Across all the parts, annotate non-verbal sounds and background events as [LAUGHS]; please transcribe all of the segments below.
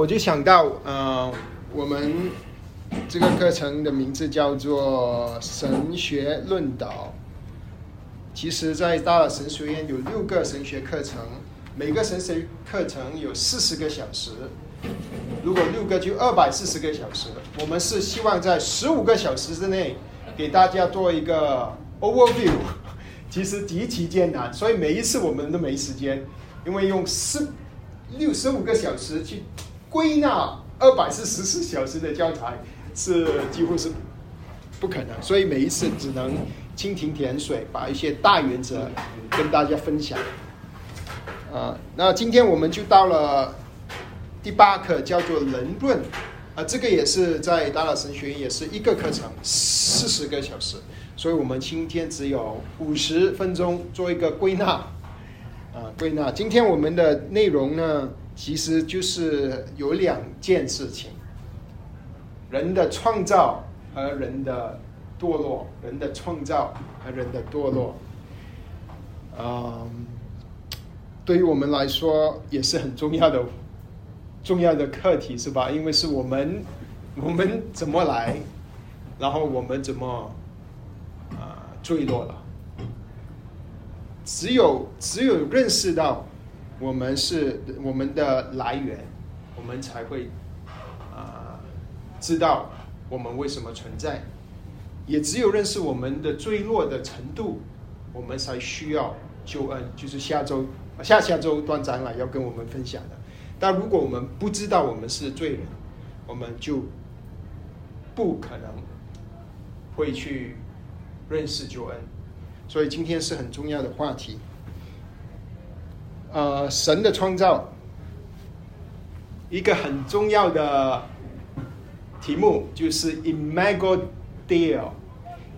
我就想到，呃，我们这个课程的名字叫做神学论导。其实，在大了神学院有六个神学课程，每个神学课程有四十个小时。如果六个就二百四十个小时。我们是希望在十五个小时之内给大家做一个 overview。其实极其艰难，所以每一次我们都没时间，因为用四六十五个小时去归纳二百四十四小时的教材是几乎是不可能，所以每一次只能蜻蜓点水，把一些大原则跟大家分享。啊，那今天我们就到了第八课，叫做人论。啊，这个也是在大老神学院，也是一个课程，四十个小时。所以我们今天只有五十分钟做一个归纳，啊，归纳。今天我们的内容呢，其实就是有两件事情：人的创造和人的堕落，人的创造和人的堕落。嗯，对于我们来说也是很重要的重要的课题，是吧？因为是我们我们怎么来，然后我们怎么啊。坠落了。只有只有认识到我们是我们的来源，我们才会啊知道我们为什么存在。也只有认识我们的坠落的程度，我们才需要救恩。就是下周下下周段展览要跟我们分享的。但如果我们不知道我们是罪人，我们就不可能会去。认识救恩，所以今天是很重要的话题。呃，神的创造，一个很重要的题目就是 “imago Dei”。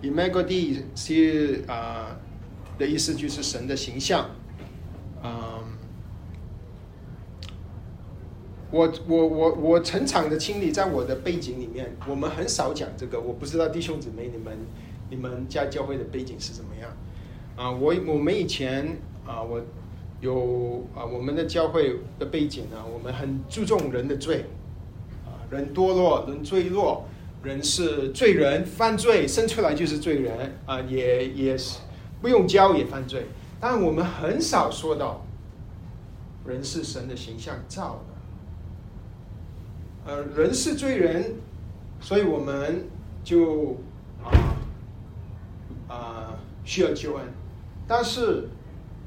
imago Dei 是啊的意思就是神的形象。嗯，我我我我成长的经历，在我的背景里面，我们很少讲这个。我不知道弟兄姊妹你们。你们家教会的背景是怎么样？啊，我我们以前啊，我有啊，我们的教会的背景呢，我们很注重人的罪，啊，人堕落，人坠落，人是罪人，犯罪生出来就是罪人。啊，也也是不用教也犯罪，但我们很少说到人是神的形象造的，呃，人是罪人，所以我们就啊。啊，需要救恩，但是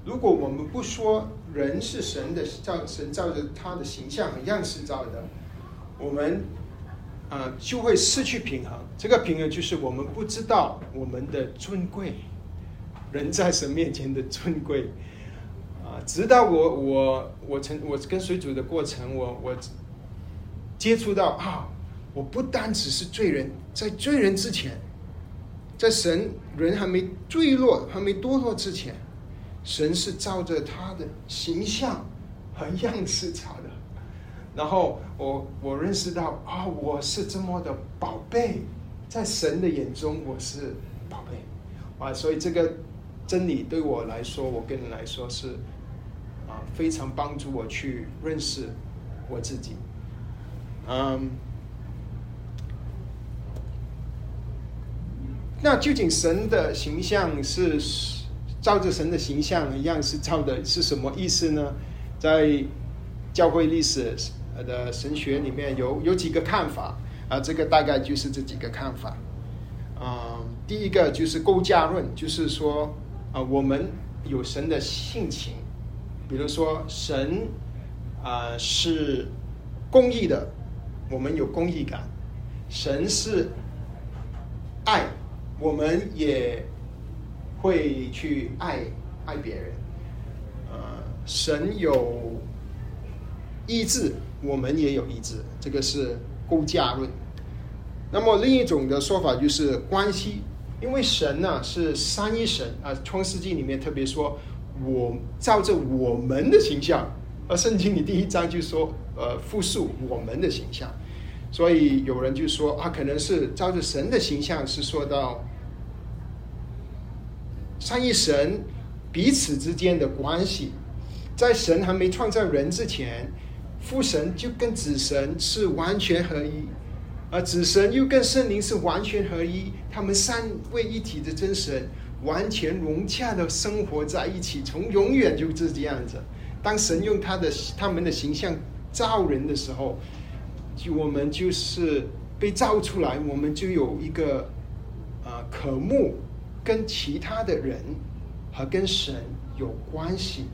如果我们不说人是神的造，神造的他的形象和样式造的，我们啊就会失去平衡。这个平衡就是我们不知道我们的尊贵，人在神面前的尊贵啊。直到我我我曾我跟水主的过程，我我接触到啊，我不单只是罪人，在罪人之前。在神人还没坠落、还没堕落之前，神是照着他的形象和样式造的。然后我我认识到啊，我是这么的宝贝，在神的眼中我是宝贝啊。所以这个真理对我来说，我个人来说是啊，非常帮助我去认识我自己。嗯。那究竟神的形象是照着神的形象一样是照的，是什么意思呢？在教会历史的神学里面有有几个看法啊，这个大概就是这几个看法。啊，第一个就是构架论，就是说啊，我们有神的性情，比如说神啊是公义的，我们有公义感；神是爱。我们也会去爱爱别人，呃，神有意志，我们也有意志，这个是构架论。那么另一种的说法就是关系，因为神呢是三一神啊，《创世纪》里面特别说，我照着我们的形象，而圣经里第一章就说，呃，复述我们的形象。所以有人就说啊，可能是照着神的形象，是说到三一神彼此之间的关系，在神还没创造人之前，父神就跟子神是完全合一，而子神又跟圣灵是完全合一，他们三位一体的真神完全融洽的生活在一起，从永远就是这样子。当神用他的他们的形象造人的时候，就我们就是被造出来，我们就有一个呃渴慕跟其他的人和跟神有关系。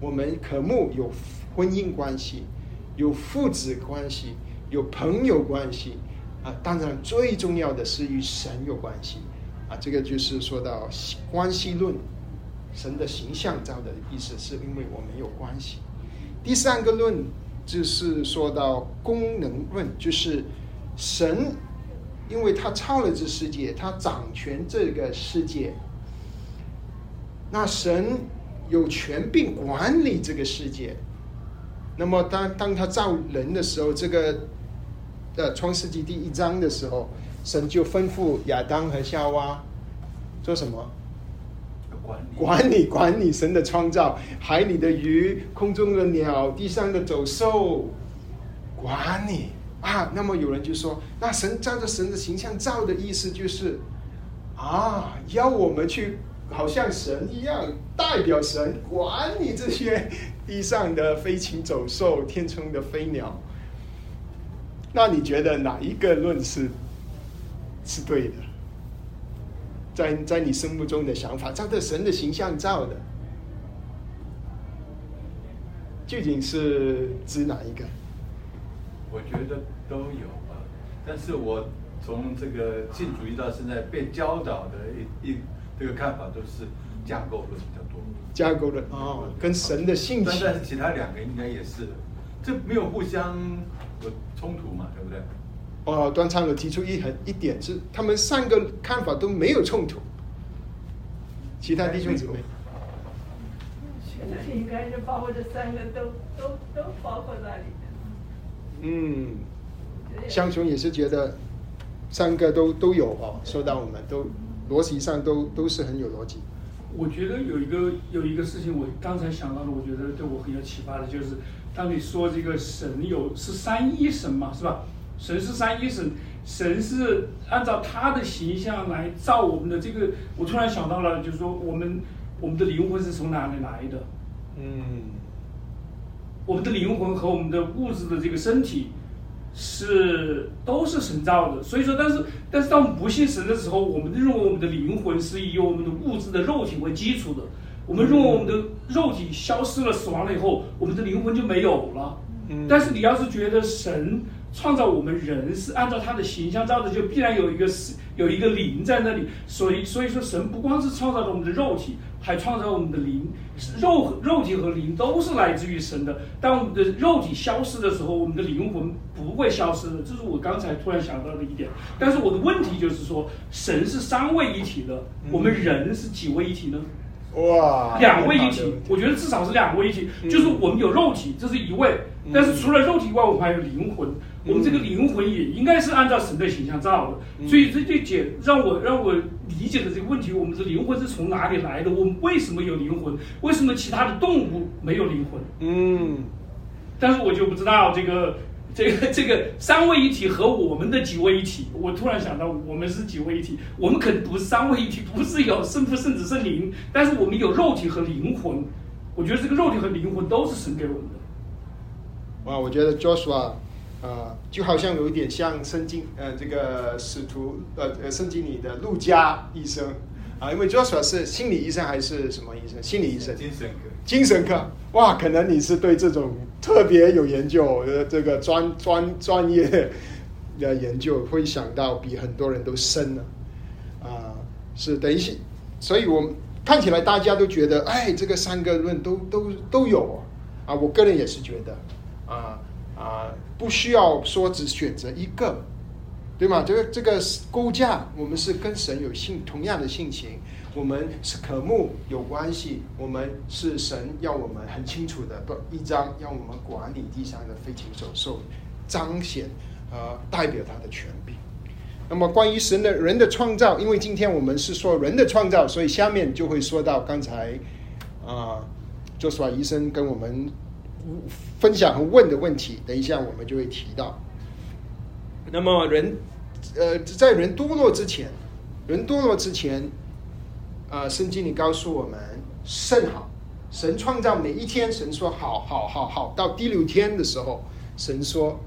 我们渴慕有婚姻关系，有父子关系，有朋友关系啊。当然，最重要的是与神有关系啊。这个就是说到关系论。神的形象造的意思是因为我们有关系。第三个论就是说到功能论，就是神因为他超了这世界，他掌权这个世界，那神有权并管理这个世界。那么当当他造人的时候，这个呃创世纪第一章的时候，神就吩咐亚当和夏娃做什么？管理管理神的创造，海里的鱼，空中的鸟，地上的走兽，管理啊。那么有人就说，那神照着神的形象造的意思就是，啊，要我们去好像神一样，代表神管理这些地上的飞禽走兽、天空的飞鸟。[LAUGHS] 那你觉得哪一个论是是对的？在在你心目中的想法，照着神的形象造的，究竟是指哪一个？我觉得都有啊，但是我从这个信主义到现在被教导的一一这个看法都是架构论比较多。架构论哦，跟神的性情。但是其他两个应该也是，这没有互相有冲突嘛，对不对？哦，端昌有提出一很一点是，他们三个看法都没有冲突。其他弟兄姊妹，[LAUGHS] 现在应该是包括这三个都都都包括在里面。嗯，香雄也是觉得三个都都有哦，说到我们都逻辑上都都是很有逻辑。我觉得有一个有一个事情，我刚才想到的，我觉得对我很有启发的，就是当你说这个神有是三一神嘛，是吧？神是三一神，神是按照他的形象来造我们的这个。我突然想到了，就是说我们我们的灵魂是从哪里来的？嗯，我们的灵魂和我们的物质的这个身体是都是神造的。所以说，但是但是当我们不信神的时候，我们认为我们的灵魂是以我们的物质的肉体为基础的。我们认为我们的肉体消失了、死亡了以后，我们的灵魂就没有了。嗯，但是你要是觉得神。创造我们人是按照他的形象造的，就必然有一个是有一个灵在那里。所以，所以说神不光是创造了我们的肉体，还创造我们的灵。肉肉体和灵都是来自于神的。当我们的肉体消失的时候，我们的灵魂不会消失的。这是我刚才突然想到的一点。但是我的问题就是说，神是三位一体的，我们人是几位一体呢？哇，两位一体。我觉得至少是两位一体，就是我们有肉体，这是一位。但是除了肉体以外，我们还有灵魂。我们这个灵魂也应该是按照神的形象造的，所以这就解让我让我理解的这个问题：我们的灵魂是从哪里来的？我们为什么有灵魂？为什么其他的动物没有灵魂？嗯，但是我就不知道这个这个 [LAUGHS] 这个三位一体和我们的几位一体。我突然想到，我们是几位一体？我们可能不是三位一体，不是有圣父、圣子、圣灵，但是我们有肉体和灵魂。我觉得这个肉体和灵魂都是神给我们的。哇，我觉得 Joshua。啊，就好像有一点像圣经，呃，这个使徒，呃，呃，圣经里的路加医生，啊，因为主要说是心理医生还是什么医生？心理医生，精神科，精神科，哇，可能你是对这种特别有研究，呃，这个专专专业的研究，会想到比很多人都深了，啊，是等于是，所以我们看起来大家都觉得，哎，这个三个论都都都有，啊，我个人也是觉得，不需要说只选择一个，对吗？这个这个构架，我们是跟神有性同样的性情，我们是渴慕有关系，我们是神要我们很清楚的不一章，要我们管理地上的飞禽走兽，彰显呃代表他的权柄。那么关于神的人的创造，因为今天我们是说人的创造，所以下面就会说到刚才啊，就是说医生跟我们。分享和问的问题，等一下我们就会提到。那么人，呃，在人堕落之前，人堕落之前，啊，圣经里告诉我们甚好。神创造每一天，神说好好好好。到第六天的时候，神说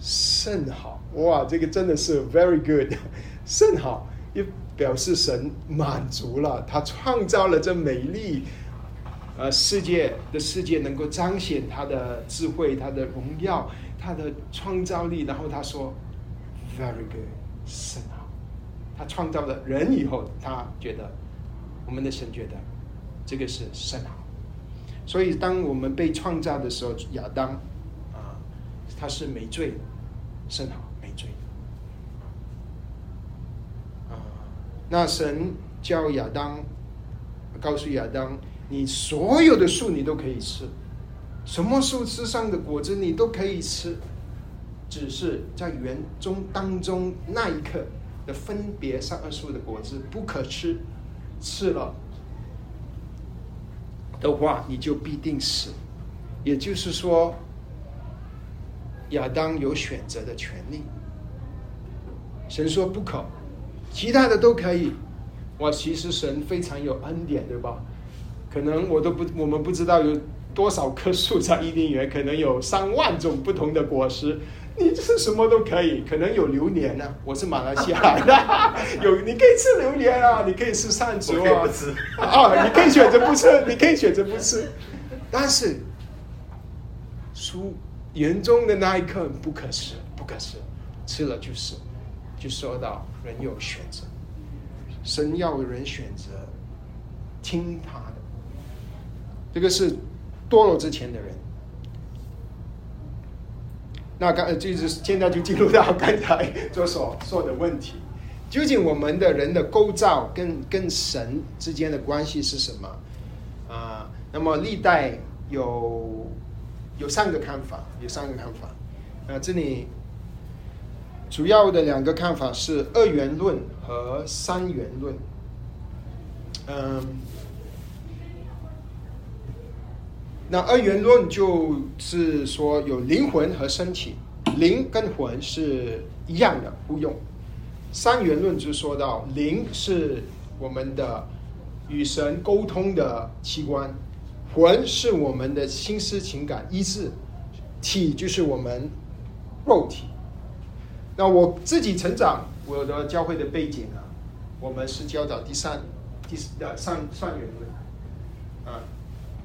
甚好。哇，这个真的是 very good，[LAUGHS] 甚好，也表示神满足了，他创造了这美丽。呃，世界的世界能够彰显他的智慧、他的荣耀、他的创造力。然后他说：“Very good，甚好。”他创造了人以后，他觉得我们的神觉得这个是甚好。所以，当我们被创造的时候，亚当啊，他是没罪的，甚好没罪的啊。那神叫亚当，告诉亚当。你所有的树你都可以吃，什么树枝上的果子你都可以吃，只是在园中当中那一刻的分别上树的果子不可吃，吃了的话你就必定死。也就是说，亚当有选择的权利。神说不可，其他的都可以。哇，其实神非常有恩典，对吧？可能我都不，我们不知道有多少棵树在伊甸园，可能有上万种不同的果实。你吃什么都可以，可能有榴莲呢。我是马来西亚的，[LAUGHS] 有你可以吃榴莲啊，你可以吃山竹啊。吃啊，你可以选择不吃，你可以选择不吃。但是书园中的那一刻不可吃，不可吃，吃了就是，就说到人有选择，神要人选择听他。这个是堕落之前的人。那刚就是现在就进入到刚才所所说的问题：究竟我们的人的构造跟跟神之间的关系是什么？啊，那么历代有有三个看法，有三个看法。啊，这里主要的两个看法是二元论和三元论。嗯。那二元论就是说有灵魂和身体，灵跟魂是一样的互用。三元论就说到灵是我们的与神沟通的器官，魂是我们的心思情感意志，体就是我们肉体。那我自己成长，我的教会的背景啊，我们是教导第三、第四呃上上元论。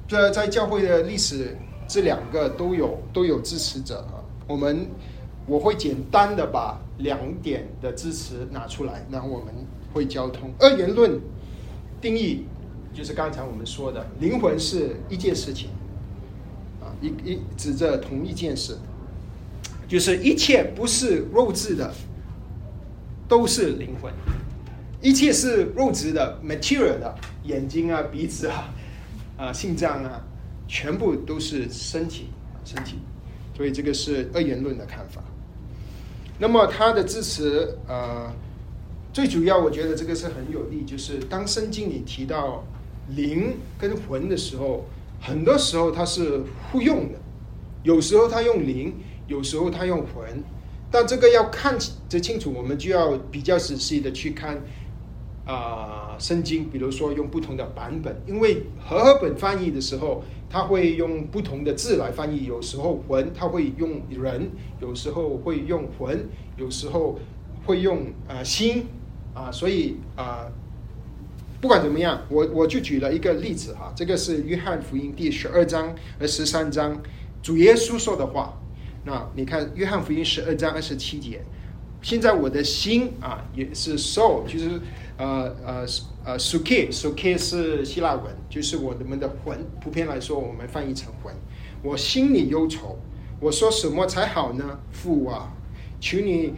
这在教会的历史，这两个都有都有支持者啊。我们我会简单的把两点的支持拿出来，然后我们会交通。二元论定义就是刚才我们说的，灵魂是一件事情啊，一一指着同一件事，就是一切不是肉质的都是灵魂，一切是肉质的 material 的眼睛啊、鼻子啊。啊，心脏啊，全部都是身体，身体，所以这个是二元论的看法。那么他的支持，呃，最主要我觉得这个是很有利，就是当圣经里提到灵跟魂的时候，很多时候它是互用的，有时候他用灵，有时候他用魂，但这个要看得清楚，我们就要比较仔细的去看。啊，圣经，比如说用不同的版本，因为和合本翻译的时候，他会用不同的字来翻译。有时候魂，他会用人；有时候会用魂，有时候会用啊心啊。所以啊，不管怎么样，我我就举了一个例子哈。这个是约翰福音第十二章和十三章，主耶稣说的话。那你看约翰福音十二章二十七节，现在我的心啊，也是 soul，就是。呃呃呃，suke，suke 是希腊文，就是我们的魂。普遍来说，我们翻译成魂。我心里忧愁，我说什么才好呢？父啊，求你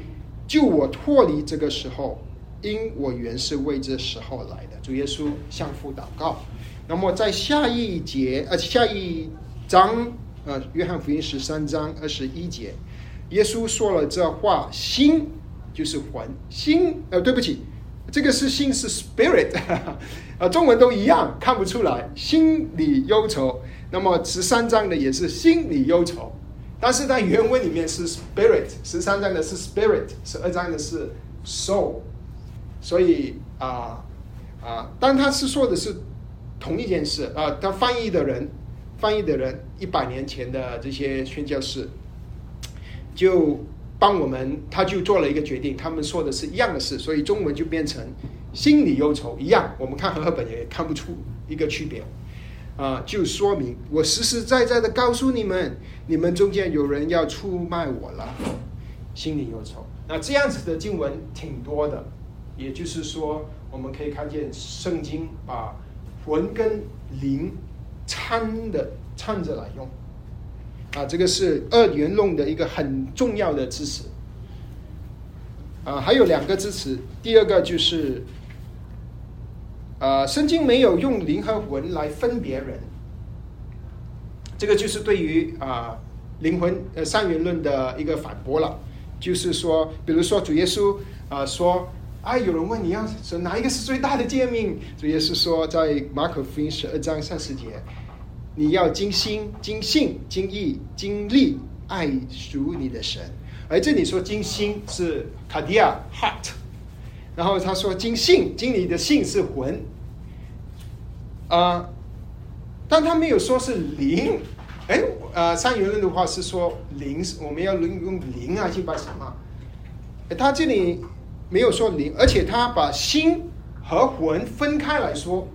救我脱离这个时候，因我原是为这时候来的。主耶稣向父祷告。那么在下一节，呃，下一章，呃，约翰福音十三章二十一节，耶稣说了这话，心就是魂，心，呃，对不起。这个是心是 spirit，啊，[LAUGHS] 中文都一样，看不出来。心里忧愁，那么十三章的也是心里忧愁，但是在原文里面是 spirit，十三章的是 spirit，十二章的是 soul，所以啊啊，但他是说的是同一件事啊，他翻译的人，翻译的人一百年前的这些宣教士，就帮我们，他就做了一个决定，他们说的是一样的事，所以中文就变成心里忧愁一样，我们看和合本也看不出一个区别。啊，就说明我实实在在的告诉你们，你们中间有人要出卖我了，心里忧愁。那这样子的经文挺多的，也就是说，我们可以看见圣经把魂跟灵掺的掺着来用。啊，这个是二元论的一个很重要的支持。啊，还有两个支持，第二个就是。呃，圣经没有用灵和魂来分别人，这个就是对于啊灵魂呃三元论的一个反驳了。就是说，比如说主耶稣啊说，啊有人问你要说哪一个是最大的诫命？主耶稣说，在马可福音十二章三十节，你要精心、精信、精意、精力爱属你的神。而这里说精心是卡地亚 heart。然后他说：“精信，精你的信是魂，啊，但他没有说是灵。哎，呃，三元论的话是说灵，我们要用用灵啊去把什么？他这里没有说灵，而且他把心和魂分开来说。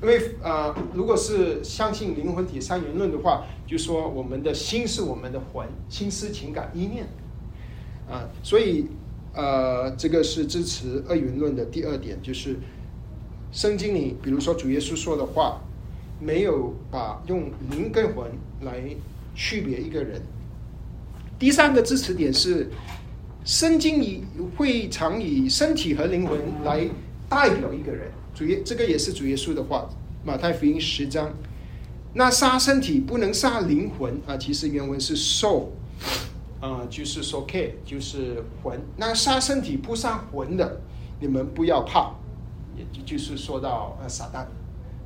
因为啊，如果是相信灵魂体三元论的话，就说我们的心是我们的魂，心思、情感、意念。”啊，所以，呃，这个是支持二元论的第二点，就是圣经里，比如说主耶稣说的话，没有把用灵跟魂来区别一个人。第三个支持点是，圣经以会常以身体和灵魂来代表一个人。主耶，这个也是主耶稣的话，马太福音十章。那杀身体不能杀灵魂啊，其实原文是受。啊，就是说，K 就是魂，那杀身体不杀魂的，你们不要怕，也就就是说到呃撒旦，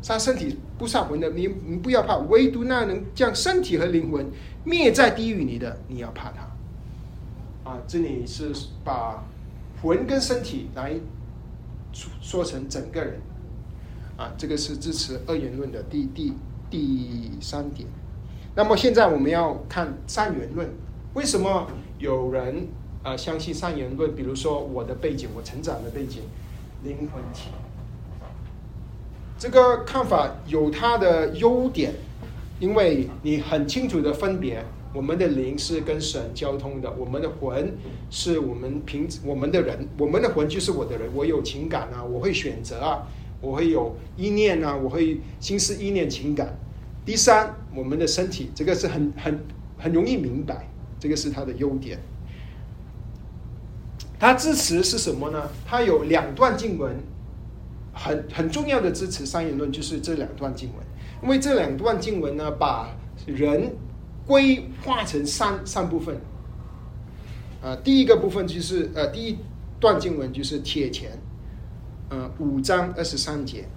杀身体不杀魂的，你你不要怕，唯独那能将身体和灵魂灭在地狱里的，你要怕他。啊，这里是把魂跟身体来说成整个人，啊，这个是支持二元论的第第第三点。那么现在我们要看三元论。为什么有人啊相信三元论？比如说我的背景，我成长的背景，灵魂体，这个看法有它的优点，因为你很清楚的分别，我们的灵是跟神交通的，我们的魂是我们平我们的人，我们的魂就是我的人，我有情感啊，我会选择啊，我会有意念啊，我会心思意念情感。第三，我们的身体，这个是很很很容易明白。这个是它的优点。它支持是什么呢？它有两段经文，很很重要的支持三言论，就是这两段经文。因为这两段经文呢，把人规划成三三部分。啊，第一个部分就是呃，第一段经文就是铁钱，呃，五章二十三节。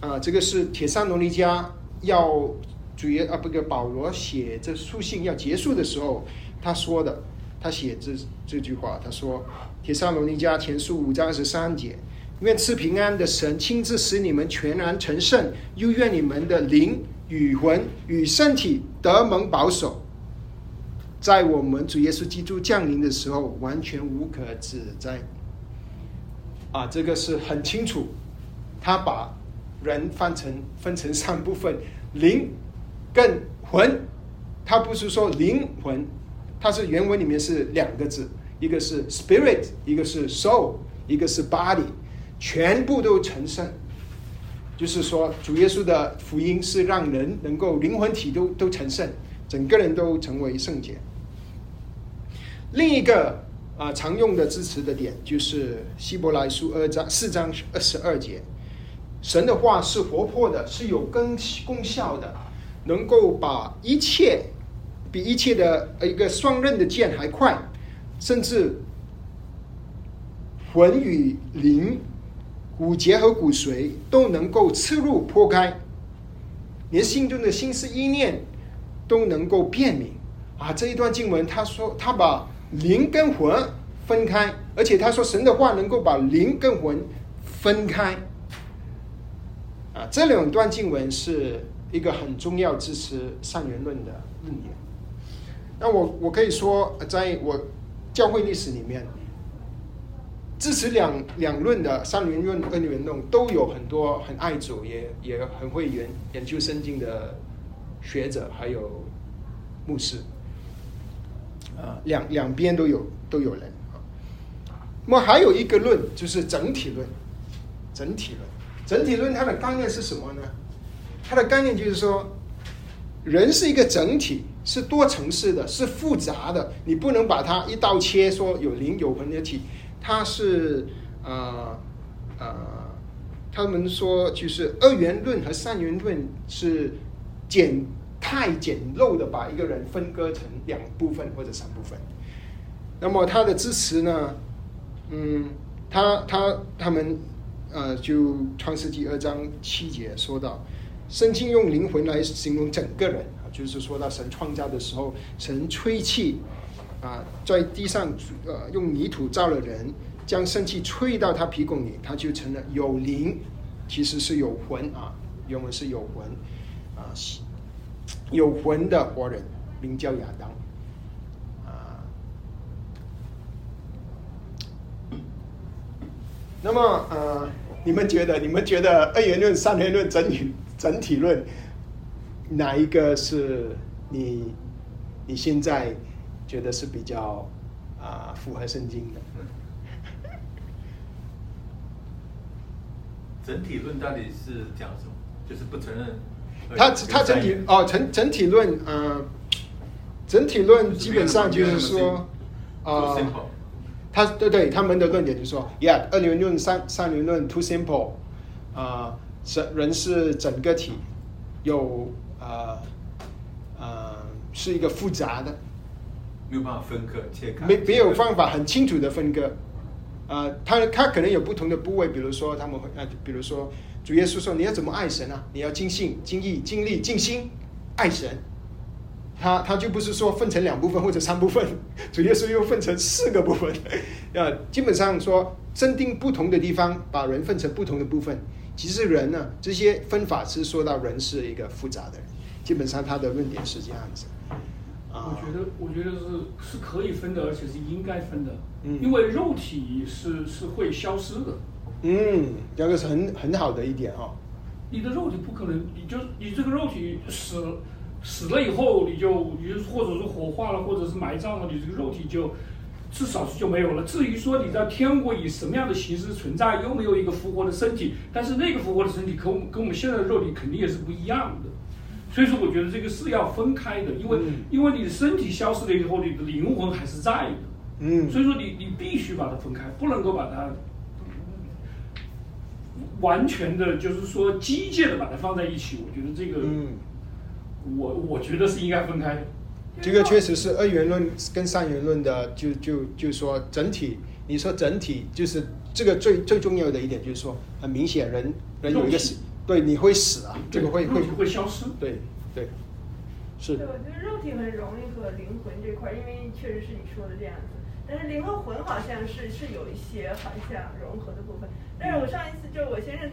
啊，这个是铁山罗尼迦要主要啊，不，个保罗写这书信要结束的时候。他说的，他写这这句话，他说：“铁沙罗尼迦前书五章二十三节，愿赐平安的神亲自使你们全然成圣，又愿你们的灵与魂与身体得蒙保守，在我们主耶稣基督降临的时候，完全无可指摘。”啊，这个是很清楚，他把人分成分成三部分，灵跟魂，他不是说灵魂。它是原文里面是两个字，一个是 spirit，一个是 soul，一个是 body，全部都成圣。就是说，主耶稣的福音是让人能够灵魂体都都成圣，整个人都成为圣洁。另一个啊常用的支持的点就是希伯来书二章四章二十二节，神的话是活泼的，是有根功效的，能够把一切。比一切的一个双刃的剑还快，甚至魂与灵骨节和骨髓都能够刺入破开，连心中的心思意念都能够辨明啊！这一段经文，他说他把灵跟魂分开，而且他说神的话能够把灵跟魂分开啊！这两段经文是一个很重要支持三元论的论点。那我我可以说，在我教会历史里面。支持两两论的三元论、二元论都有很多很爱主，也也很会研研究圣经的学者，还有牧师，啊，两两边都有都有人啊。那么还有一个论就是整体论，整体论，整体论它的概念是什么呢？它的概念就是说，人是一个整体，是多层次的，是复杂的，你不能把它一刀切，说有灵有魂的体。它是呃呃，他们说就是二元论和三元论是简太简陋的把一个人分割成两部分或者三部分。那么他的支持呢，嗯，他他他们呃就创世纪二章七节说到，圣经用灵魂来形容整个人啊，就是说到神创造的时候，神吹气。啊，在地上，呃，用泥土造了人，将生气吹到他皮孔里，他就成了有灵，其实是有魂啊，原文是有魂，啊，有魂的活人，名叫亚当，啊，那么，呃，你们觉得，你们觉得二元论、三元论、整体整体论，哪一个是你你现在？觉得是比较啊符合圣经的。[LAUGHS] 整体论到底是讲什么？就是不承认。他他整体哦整整体论嗯，整体论基本上就是说啊，他对对他们的论点就是说，Yeah，二元论三三元论 too simple 啊，人人是整个体，有啊啊是一个复杂的。没有办法分割切开，没没有方法很清楚的分割，啊，他他可能有不同的部位，比如说他们会啊，比如说主耶稣说你要怎么爱神啊？你要尽性、尽意、尽力、尽心爱神，他他就不是说分成两部分或者三部分，[LAUGHS] 主耶稣又分成四个部分，[LAUGHS] 呃，基本上说增定不同的地方，把人分成不同的部分。其实人呢，这些分法是说到人是一个复杂的人，基本上他的论点是这样子。我觉得，我觉得是是可以分的，而且是应该分的。嗯，因为肉体是是会消失的。嗯，这个是很很好的一点哈。你的肉体不可能，你就你这个肉体死死了以后，你就你就或者是火化了，或者是埋葬了，你这个肉体就至少是就没有了。至于说你在天国以什么样的形式存在，又没有一个复活的身体，但是那个复活的身体跟跟我们现在的肉体肯定也是不一样的。所以说，我觉得这个是要分开的，因为因为你的身体消失了以后，你的灵魂还是在的。嗯，所以说你你必须把它分开，不能够把它完全的，就是说机械的把它放在一起。我觉得这个，嗯我我觉得是应该分开的。这个确实是二元论跟三元论的，就就就说整体，你说整体就是这个最最重要的一点，就是说很明显，人人有一个是。对，你会死啊！这个会会会消失。对对，是。对，我觉得肉体很容易和灵魂这块，因为确实是你说的这样子。但是灵和魂好像是是有一些好像融合的部分。但是我上一次就是我先生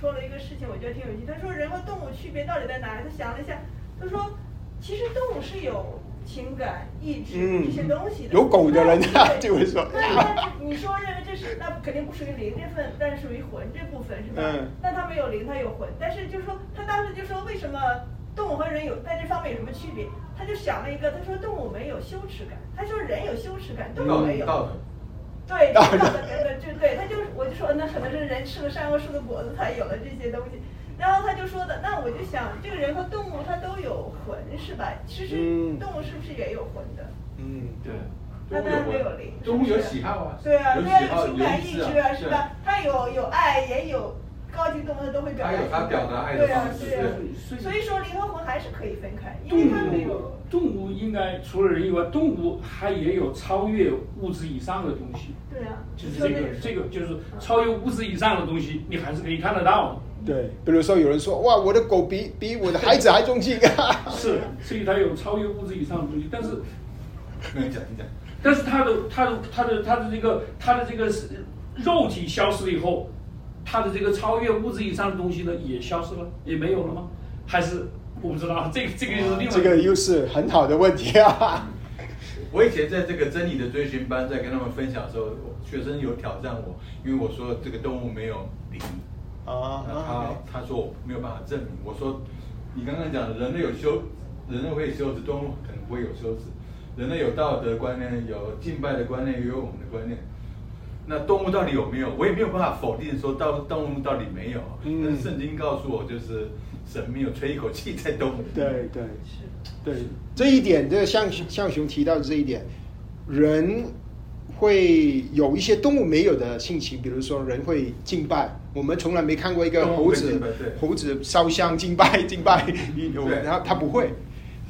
说了一个事情，我觉得挺有意思。他说人和动物区别到底在哪里？他想了一下，他说其实动物是有。情感、意志这些东西的，有狗的人就会说。[LAUGHS] 那但是你说认为这是那肯定不属于灵这份，但是属于魂这部分是吧？嗯。那他没有灵，他有魂，但是就是说他当时就说为什么动物和人有在这方面有什么区别？他就想了一个，他说动物没有羞耻感，他说人有羞耻感，动物没有。对，道德等等，就对，他就我就说那可能是人吃了善恶树的果子才有了这些东西。然后他就说的，那我就想，这个人和动物它都有魂是吧？其实动物是不是也有魂的？嗯，对。它当然没有灵。动物有喜好啊。对啊，它有情感意志啊，是吧？它有有爱，也有高高级动物它都会表达。它有它表达爱的方式。对啊，对啊。所以说灵和魂还是可以分开，因为它没有。动物应该除了人以外，动物它也有超越物质以上的东西。对啊。就是这个，这个就是超越物质以上的东西，你还是可以看得到。对，比如说有人说，哇，我的狗比比我的孩子还忠心啊。[LAUGHS] 是，所以它有超越物质以上的东西，但是，你讲你讲。但是它的它的它的它的这个它的这个是肉体消失了以后，它的这个超越物质以上的东西呢也消失了，也没有了吗？还是我不知道，[LAUGHS] 这个这个又是另外这个又是很好的问题啊。[LAUGHS] 我以前在这个真理的追寻班在跟他们分享的时候，学生有挑战我，因为我说这个动物没有灵。啊，他他说我没有办法证明。我说，你刚刚讲人类有修，人类会修辞，动物可能不会有修辞。人类有道德观念，有敬拜的观念，也有我们的观念。那动物到底有没有？我也没有办法否定说到动物到底没有。嗯，圣经告诉我，就是神没有吹一口气在动物。对对是，对这一点，这向向雄提到的这一点，人。会有一些动物没有的性情，比如说人会敬拜，我们从来没看过一个猴子，猴子烧香敬拜敬拜，然后他不会，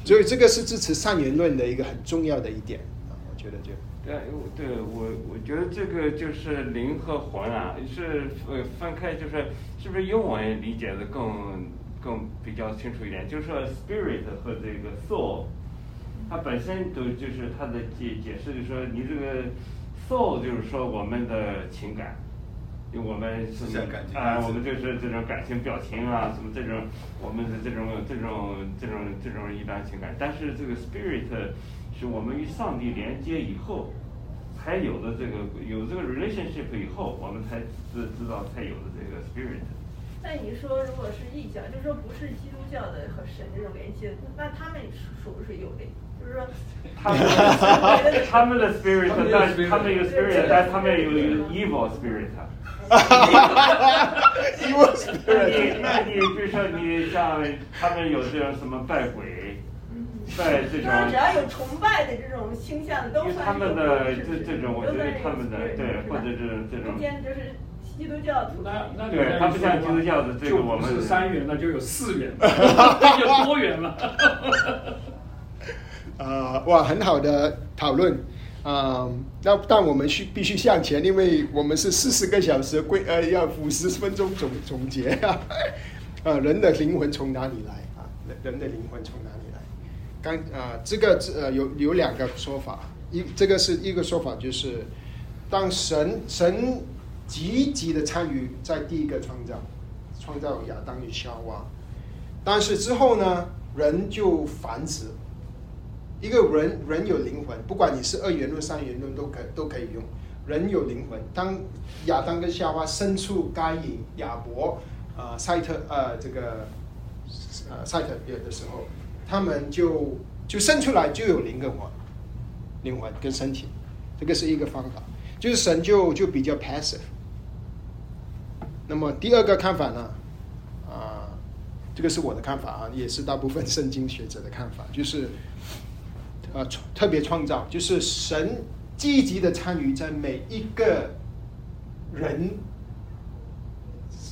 所以这个是支持善言论的一个很重要的一点啊，我觉得就对，对我我觉得这个就是灵和魂啊，是呃分开，就是是不是英文理解的更更比较清楚一点？就是说 spirit 和这个 soul，它本身都就是它的解解释，就是说你这个。Soul 就是说我们的情感，因为我们是啊，我们就是这种感情表情啊，什么这种我们的这种这种这种这种一般情感。但是这个 spirit 是我们与上帝连接以后才有的这个有这个 relationship 以后，我们才知知道才有的这个 spirit。那你说如果是异教，就是说不是基督教的和神这种联系，那他们属不属于有灵？就是说，他们他们的 [LAUGHS] spirit，但他们有 spirit，但他们有 evil spirit。[LAUGHS] evil spirit。那你那你比如说你像他们有这种什么拜鬼，拜这种，只要有崇拜的这种倾向，都算他们的这这种，我觉得他们的对，或者是这种。就是基督教徒。那那对，他不像基督教的这个我们是三元，那就有四元，[LAUGHS] 那就多元了。啊，哇，很好的讨论啊！那但我们需必须向前，因为我们是四十个小时归呃，要五十分钟总总结啊。[LAUGHS] 呃，人的灵魂从哪里来啊？人人的灵魂从哪里来？刚啊，这个呃有有两个说法，一这个是一个说法，就是当神神积极的参与在第一个创造，创造亚当与夏娃，但是之后呢，人就繁殖。一个人人有灵魂，不管你是二元论、三元论，都可都可以用。人有灵魂。当亚当跟夏娃生出该隐、亚伯、呃赛特、呃这个呃赛特比尔的时候，他们就就生出来就有灵跟魂，灵魂跟身体，这个是一个方法。就是神就就比较 passive。那么第二个看法呢？啊，这个是我的看法啊，也是大部分圣经学者的看法，就是。啊，特别创造就是神积极的参与在每一个人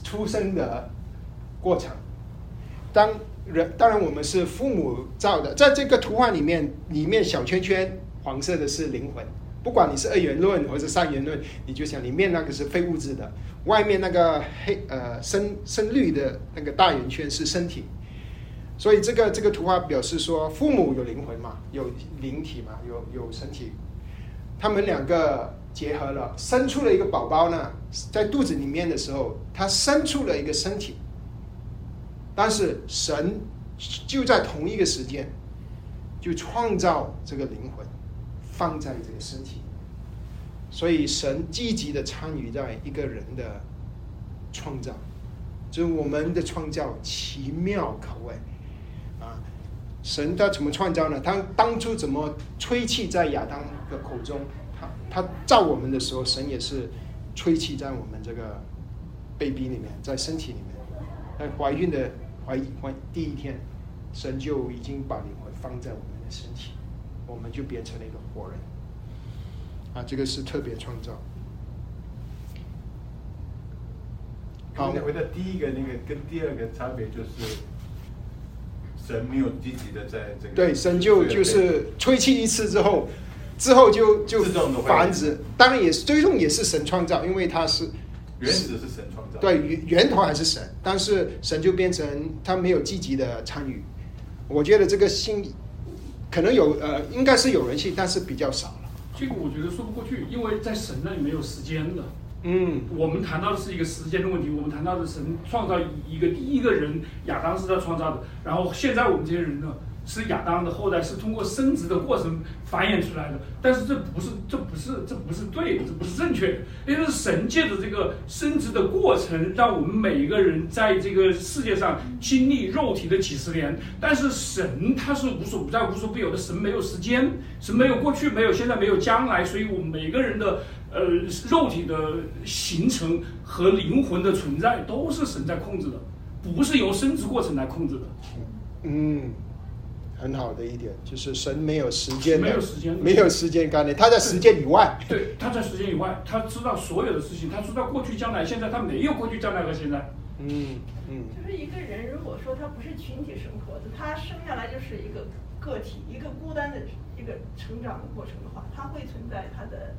出生的过程。当人当然我们是父母造的，在这个图画里面，里面小圈圈黄色的是灵魂。不管你是二元论或者三元论，你就想里面那个是非物质的，外面那个黑呃深深绿的那个大圆圈是身体。所以这个这个图画表示说，父母有灵魂嘛，有灵体嘛，有有身体，他们两个结合了，生出了一个宝宝呢，在肚子里面的时候，他生出了一个身体，但是神就在同一个时间，就创造这个灵魂，放在这个身体，所以神积极的参与在一个人的创造，就是我们的创造奇妙可畏。神他怎么创造呢？他当初怎么吹气在亚当的口中？他他造我们的时候，神也是吹气在我们这个 baby 里面，在身体里面。在怀孕的怀怀第一天，神就已经把灵魂放在我们的身体，我们就变成了一个活人。啊，这个是特别创造。好，回到第一个那个跟第二个差别就是，神没有积极的在这个。对，神就就是吹气一次之后，之后就就繁殖。当然也是最终也是神创造，因为它是原始是神创造。对，源源头还是神，但是神就变成他没有积极的参与。我觉得这个信可能有呃，应该是有人信，但是比较少了。这个我觉得说不过去，因为在神那里没有时间的。嗯，我们谈到的是一个时间的问题。我们谈到的神创造一个第一个人亚当是他创造的，然后现在我们这些人呢？是亚当的后代，是通过生殖的过程繁衍出来的。但是这不是，这不是，这不是对的，这不是正确的。因为神借着这个生殖的过程，让我们每一个人在这个世界上经历肉体的几十年。但是神他是无所不在、无所不有的，神没有时间，神没有过去，没有现在，没有将来。所以我们每个人的呃肉体的形成和灵魂的存在都是神在控制的，不是由生殖过程来控制的。嗯。很好的一点就是神没有时间，没有时间，没有时间概念，他在时间以外。对，他在时间以外，他知道所有的事情，他知道过去、将来、现在，他没有过去、将来和现在。嗯嗯。就是一个人，如果说他不是群体生活的，他生下来就是一个个体，一个孤单的一个成长的过程的话，他会存在他的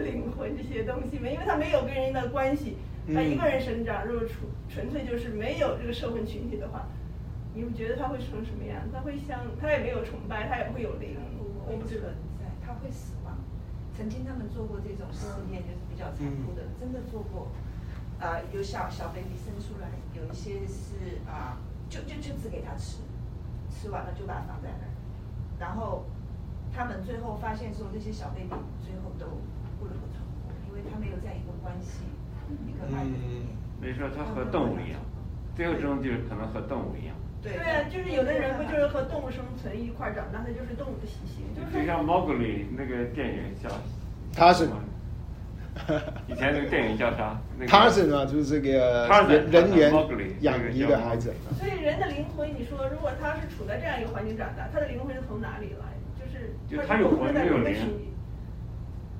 灵魂这些东西吗？因为他没有跟人的关系，他一个人生长，如果纯纯粹就是没有这个社会群体的话。你们觉得他会成什么样？他会像他也没有崇拜，他也不会有灵，我不存在，他会死亡。曾经他们做过这种实验，就是比较残酷的，真的做过。啊，有小小 baby 生出来，有一些是啊，就就就只给他吃，吃完了就把它放在那儿。然后他们最后发现说，这些小 baby 最后都不能够存活，因为他没有在一个关系、一个爱的里面。没说它和动物一样，最后终就是可能和动物一样。对啊，就是有的人不就是和动物生存一块长大，他就是动物的习性。就像猫格里那个电影叫，他是，以前那个电影叫啥？他是嘛，就是这个人人猿养一个孩子。所以人的灵魂，你说如果他是处在这样一个环境长大，他的灵魂是从哪里来？就是他有魂没有灵？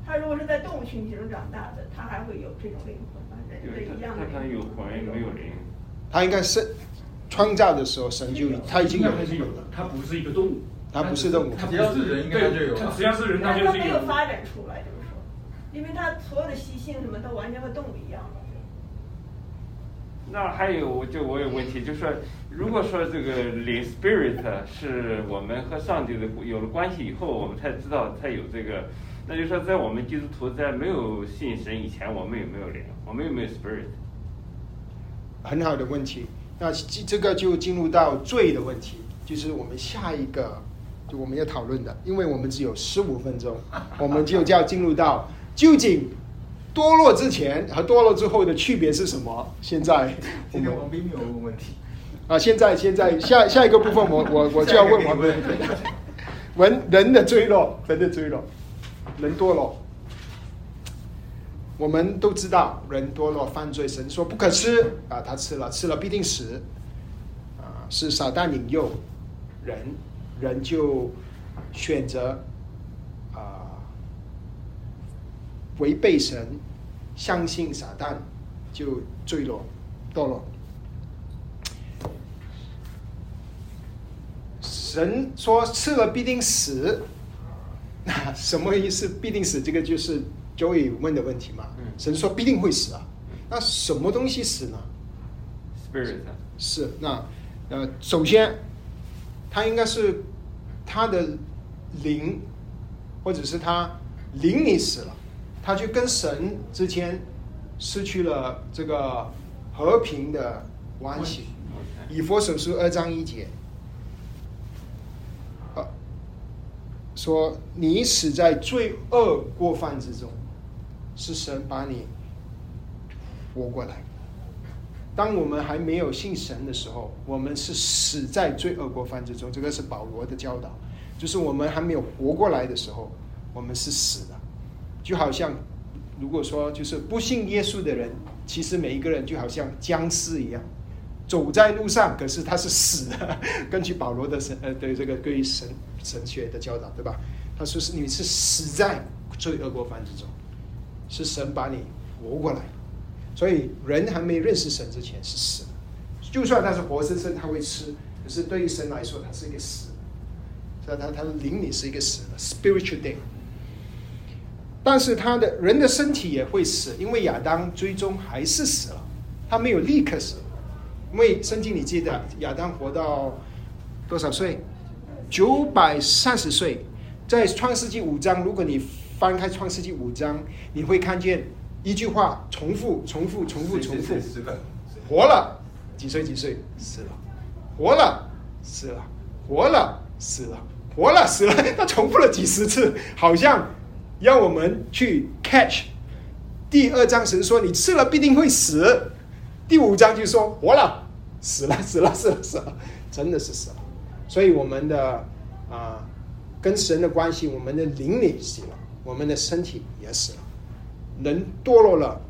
他如果是在动物群体中长大的，他还会有这种灵魂吗？人是一样的。他他有魂没有灵？他应该是。创造的时候，神就他已经有了，他不是一个动物，他不是动物，他只要是人应该就有只要是人，他就是没有发展出来，就是说，因为他所有的习性什么都完全和动物一样了。那还有，就我有问题，就是说，如果说这个灵 spirit 是我们和上帝的有了关系以后，我们才知道才有这个，那就说在我们基督徒在没有信神以前，我们有没有灵？我们有没有 spirit？很好的问题。那这个就进入到罪的问题，就是我们下一个就我们要讨论的，因为我们只有十五分钟，我们就要进入到究竟堕落之前和堕落之后的区别是什么？现在今天王斌没有问问题啊，现在现在下下一个部分，我我我就要问王斌，[LAUGHS] 人人的坠落，人的坠落，人堕落。我们都知道，人堕落犯罪，神说不可吃啊，他吃了，吃了必定死啊，是撒旦引诱人，人就选择啊违背神，相信撒旦，就坠落堕落。神说吃了必定死，什么意思？必定死，这个就是。Joey 问的问题嘛，神说必定会死啊，那什么东西死呢？Spirit 是那呃，首先他应该是他的灵，或者是他灵里死了，他就跟神之间失去了这个和平的关系。以佛手书二章一节，说你死在罪恶过犯之中。是神把你活过来。当我们还没有信神的时候，我们是死在罪恶过犯之中。这个是保罗的教导，就是我们还没有活过来的时候，我们是死的。就好像如果说就是不信耶稣的人，其实每一个人就好像僵尸一样，走在路上，可是他是死的。[LAUGHS] 根据保罗的神呃对这个对于神神学的教导，对吧？他说是你是死在罪恶过犯之中。是神把你活过来，所以人还没认识神之前是死的。就算他是活生生，他会吃，可是对于神来说，他是一个死。所以他他的灵里是一个死的 spiritual dead。但是他的人的身体也会死，因为亚当最终还是死了，他没有立刻死。因为圣经里记得亚当活到多少岁？九百三十岁。在创世纪五章，如果你翻开创世纪五章，你会看见一句话重复、重复、重复、重复：活了几岁？几岁？死了。活了，死了。活了，死了。活了，死了。[LAUGHS] 他重复了几十次，好像要我们去 catch。第二章神说：“你吃了必定会死。”第五章就说：“活了，死了，[LAUGHS] 死了，死了，死了，真的是死了。”所以我们的啊。跟神的关系，我们的灵里死了，我们的身体也死了，人堕落了，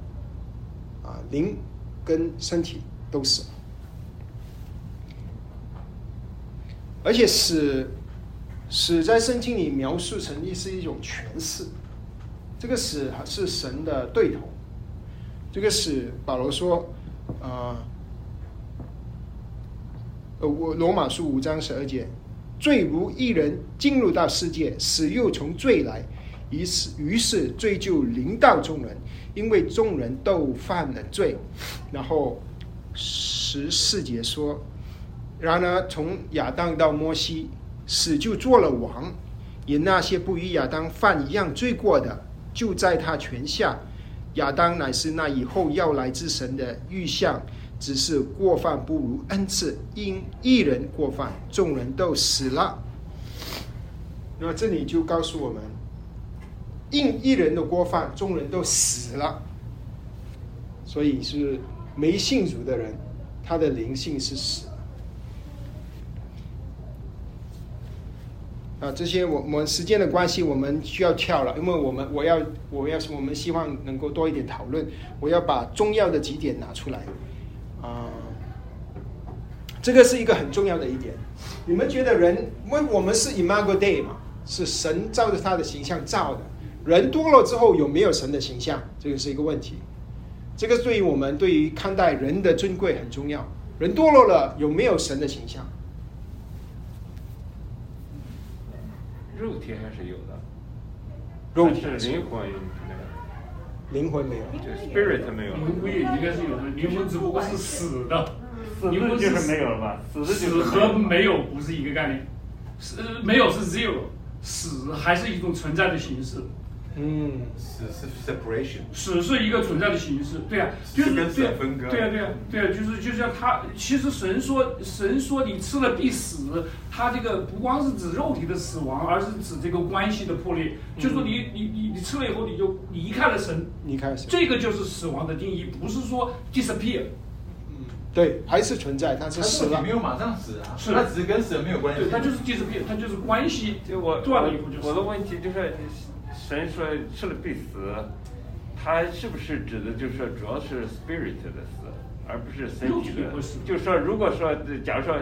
啊，灵跟身体都死了，而且死死在圣经里描述成是一种诠释，这个死是神的对头，这个死保罗说，啊，呃，我罗马书五章十二节。罪如一人进入到世界，死又从罪来，于是于是罪就临到众人，因为众人都犯了罪。然后十四节说：然而从亚当到摩西，死就做了王，也那些不与亚当犯一样罪过的，就在他权下。亚当乃是那以后要来之神的预象。只是过犯不如恩赐，因一人过犯，众人都死了。那这里就告诉我们，因一人的过犯，众人都死了。所以是没信主的人，他的灵性是死。啊，这些我我们时间的关系，我们需要跳了，因为我们我要我要我们希望能够多一点讨论，我要把重要的几点拿出来。啊，这个是一个很重要的一点。你们觉得人，因为我们是 Imago Day 嘛，是神照着他的形象造的。人多了之后有没有神的形象，这个是一个问题。这个对于我们对于看待人的尊贵很重要。人堕落了有没有神的形象？肉体还是有的，肉体是灵魂。灵魂没有，spirit 没有，灵魂也应该是有的，灵魂只不过是死的，灵魂就是没有了吧？死死和没有不是一个概念，是没有是 zero，死还是一种存在的形式。嗯，死是 separation，死是一个存在的形式，对啊，就是对啊，对啊，对啊，对啊，就是就像他，其实神说，神说你吃了必死，他这个不光是指肉体的死亡，而是指这个关系的破裂，就说你你你你吃了以后你就离开了神，离开神，这个就是死亡的定义，不是说 disappear。对，还是存在，但是死了。没有马上死啊，他只是跟神没有关系，对他就是 disappear，他就是关系就我断了以后就是。我的问题就是。神说吃了必死，他是不是指的，就是说主要是 spirit 的死，而不是身体的？就是说，如果说，假如说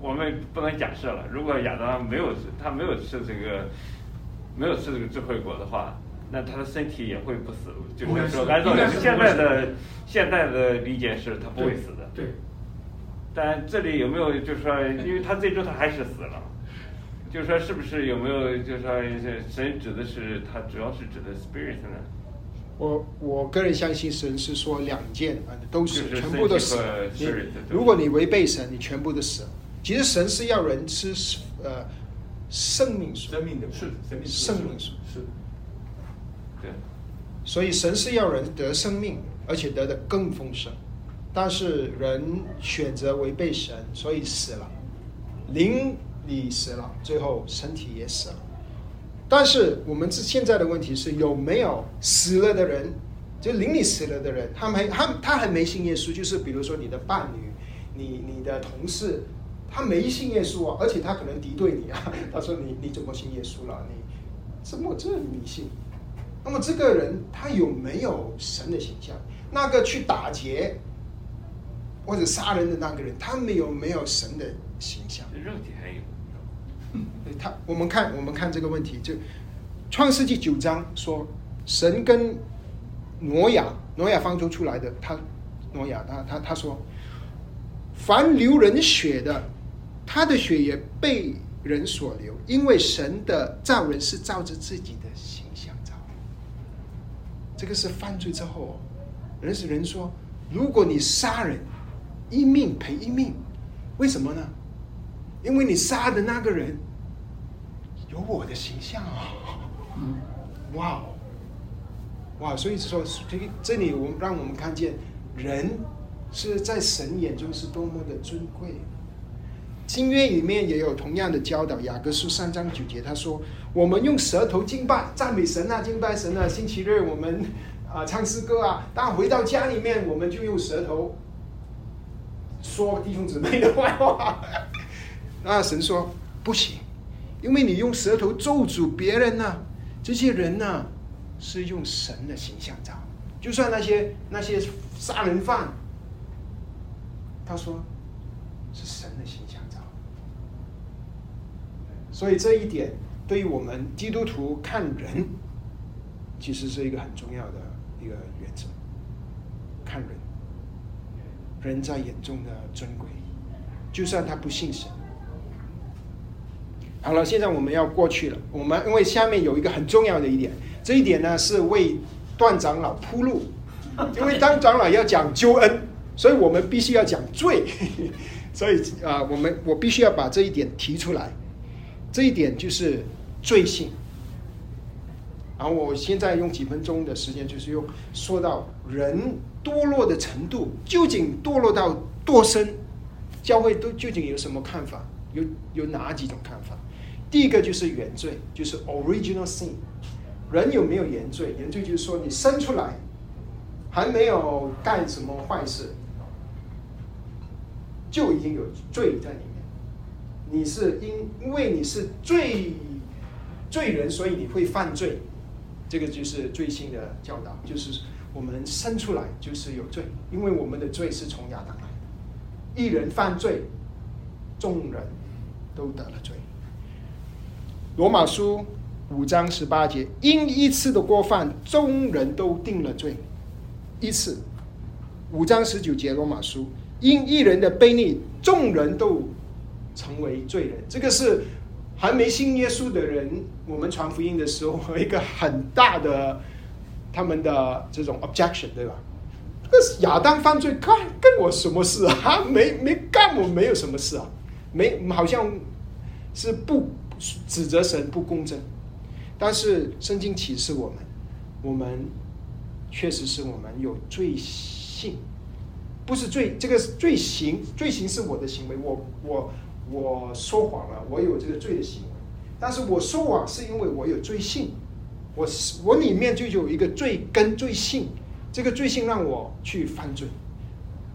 我们不能假设了，如果亚当没有他没有吃这个没有吃这个智慧果的话，那他的身体也会不死。就是说，按照现在的现在的理解是，他不会死的。对。但这里有没有就是说，因为他最终他还是死了。就是说，是不是有没有？就是说，神指的是他，主要是指的 spirit 呢？我我个人相信神是说两件啊，都是全部都死。你如果你违背神，你全部都死。其实神是要人吃呃生命树，生命的是生命树是。对。所以神是要人得生命，而且得的更丰盛。但是人选择违背神，所以死了。灵。你死了，最后身体也死了。但是我们这现在的问题是有没有死了的人，就邻里死了的人，他没他他还没信耶稣，就是比如说你的伴侣，你你的同事，他没信耶稣啊，而且他可能敌对你啊。[LAUGHS] 他说你你怎么信耶稣了？你怎么这迷信？那么这个人他有没有神的形象？那个去打劫或者杀人的那个人，他没有没有神的形象？他，我们看，我们看这个问题，就创世纪九章说，神跟挪亚，挪亚方舟出来的，他挪亚，他他他说，凡流人血的，他的血也被人所流，因为神的造人是照着自己的形象造。这个是犯罪之后，人是人说，如果你杀人，一命赔一命，为什么呢？因为你杀的那个人有我的形象啊！哇哦！哇，所以说，这这里我让我们看见，人是在神眼中是多么的尊贵。经约里面也有同样的教导，雅各书三章九节，他说：“我们用舌头敬拜、赞美神啊，敬拜神啊。星期日我们啊唱诗歌啊，但回到家里面，我们就用舌头说弟兄姊妹的坏话。那神说不行，因为你用舌头咒诅别人呢，这些人呢。”是用神的形象造，就算那些那些杀人犯，他说是神的形象造，所以这一点对于我们基督徒看人，其实是一个很重要的一个原则。看人，人在眼中的尊贵，就算他不信神。好了，现在我们要过去了，我们因为下面有一个很重要的一点。这一点呢，是为段长老铺路，[LAUGHS] 因为当长老要讲救恩，所以我们必须要讲罪，[LAUGHS] 所以啊，我们我必须要把这一点提出来。这一点就是罪性。然后我现在用几分钟的时间，就是用说到人堕落的程度，究竟堕落到多深？教会都究竟有什么看法？有有哪几种看法？第一个就是原罪，就是 original sin。人有没有原罪？原罪就是说，你生出来还没有干什么坏事，就已经有罪在里面。你是因因为你是罪罪人，所以你会犯罪。这个就是最新的教导，就是我们生出来就是有罪，因为我们的罪是从亚当来的。一人犯罪，众人都得了罪。罗马书。五章十八节，因一次的过犯，众人都定了罪。一次。五章十九节，罗马书，因一人的悖逆，众人都成为罪人。这个是还没信耶稣的人，我们传福音的时候，一个很大的他们的这种 objection，对吧？这是亚当犯罪，干跟我什么事啊？没没干，我没有什么事啊？没，好像是不指责神不公正。但是圣经启示我们，我们确实是我们有罪性，不是罪，这个罪行，罪行是我的行为，我我我说谎了，我有这个罪的行为。但是我说谎是因为我有罪性，我我里面就有一个罪根罪性，这个罪性让我去犯罪。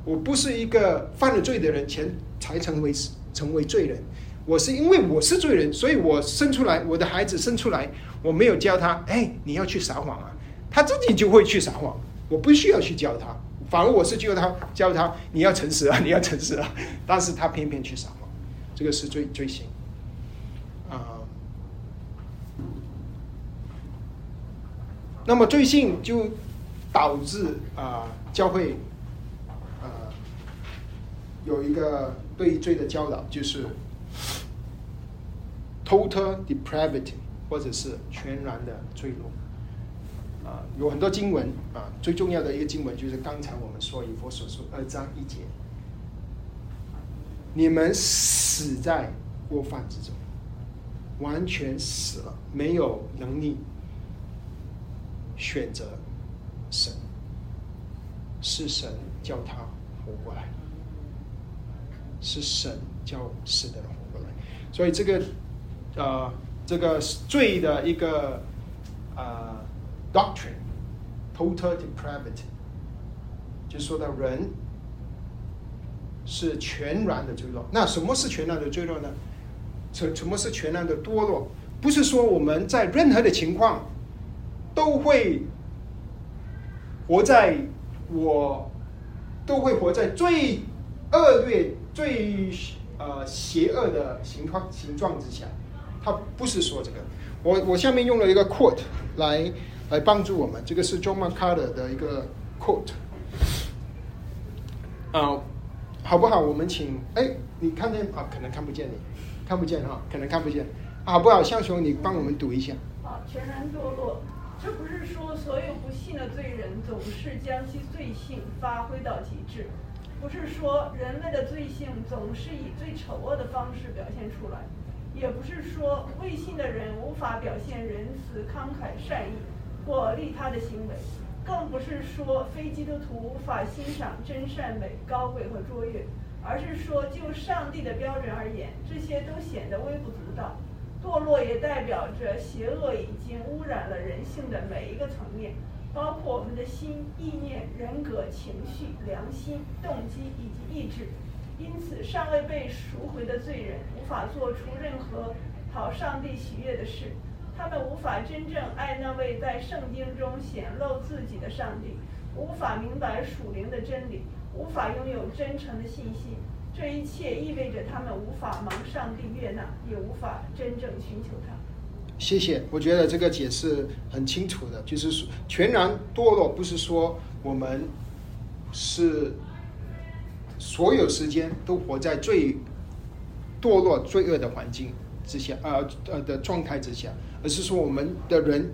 我不是一个犯了罪的人前才成为成为罪人。我是因为我是罪人，所以我生出来，我的孩子生出来，我没有教他，哎，你要去撒谎啊，他自己就会去撒谎，我不需要去教他，反而我是教他，教他你要诚实啊，[LAUGHS] 你要诚实啊，但是他偏偏去撒谎，这个是罪罪行啊。那么罪性就导致啊，教会啊有一个对罪的教导，就是。Total depravity，或者是全然的坠落，啊，有很多经文啊，最重要的一个经文就是刚才我们说以佛所说二章一节，你们死在过犯之中，完全死了，没有能力选择神，是神叫他活过来，是神叫死的人活过来，所以这个。呃，这个罪的一个呃 doctrine，total depravity，就说到人是全然的坠落。那什么是全然的坠落呢？什什么是全然的堕落？不是说我们在任何的情况都会活在我都会活在最恶劣、最呃邪恶的形状形状之下。他不是说这个，我我下面用了一个 quote 来来帮助我们。这个是 John MacArthur 的一个 quote。啊，好不好？我们请，哎，你看见啊？可能看不见你，看不见哈，可能看不见。好不好？向雄，你帮我们读一下。啊，全然堕落。这不是说所有不幸的罪人总是将其罪性发挥到极致，不是说人类的罪性总是以最丑恶的方式表现出来，也不是说未信的人无法表现仁慈、慷慨、善意或利他的行为，更不是说非基督徒无法欣赏真善美、高贵和卓越，而是说就上帝的标准而言，这些都显得微不足道。堕落也代表着邪恶已经污染了人性的每一个层面，包括我们的心、意念、人格、情绪、良心、动机以及意志。因此，尚未被赎回的罪人无法做出任何讨上帝喜悦的事，他们无法真正爱那位在圣经中显露自己的上帝，无法明白属灵的真理，无法拥有真诚的信心。这一切意味着他们无法蒙上帝悦纳，也无法真正寻求他。谢谢，我觉得这个解释很清楚的，就是说全然堕落不是说我们是所有时间都活在最堕落、罪恶的环境之下，呃呃的状态之下，而是说我们的人，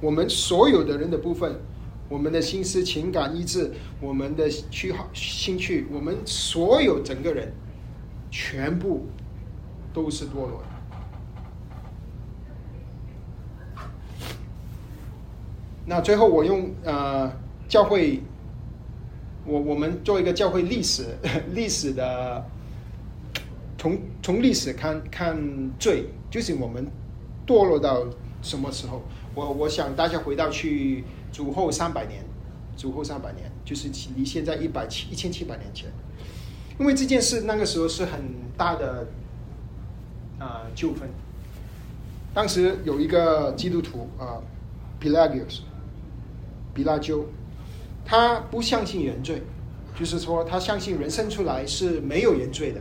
我们所有的人的部分。我们的心思、情感、意志，我们的趣好、兴趣，我们所有整个人，全部都是堕落的。那最后，我用呃教会，我我们做一个教会历史 [LAUGHS] 历史的，从从历史看看罪，就是我们堕落到什么时候？我我想大家回到去。主后三百年，主后三百年就是离现在一百七一千七百年前，因为这件事那个时候是很大的啊纠纷。当时有一个基督徒啊，Pelagius，比拉鸠，他不相信原罪，就是说他相信人生出来是没有原罪的。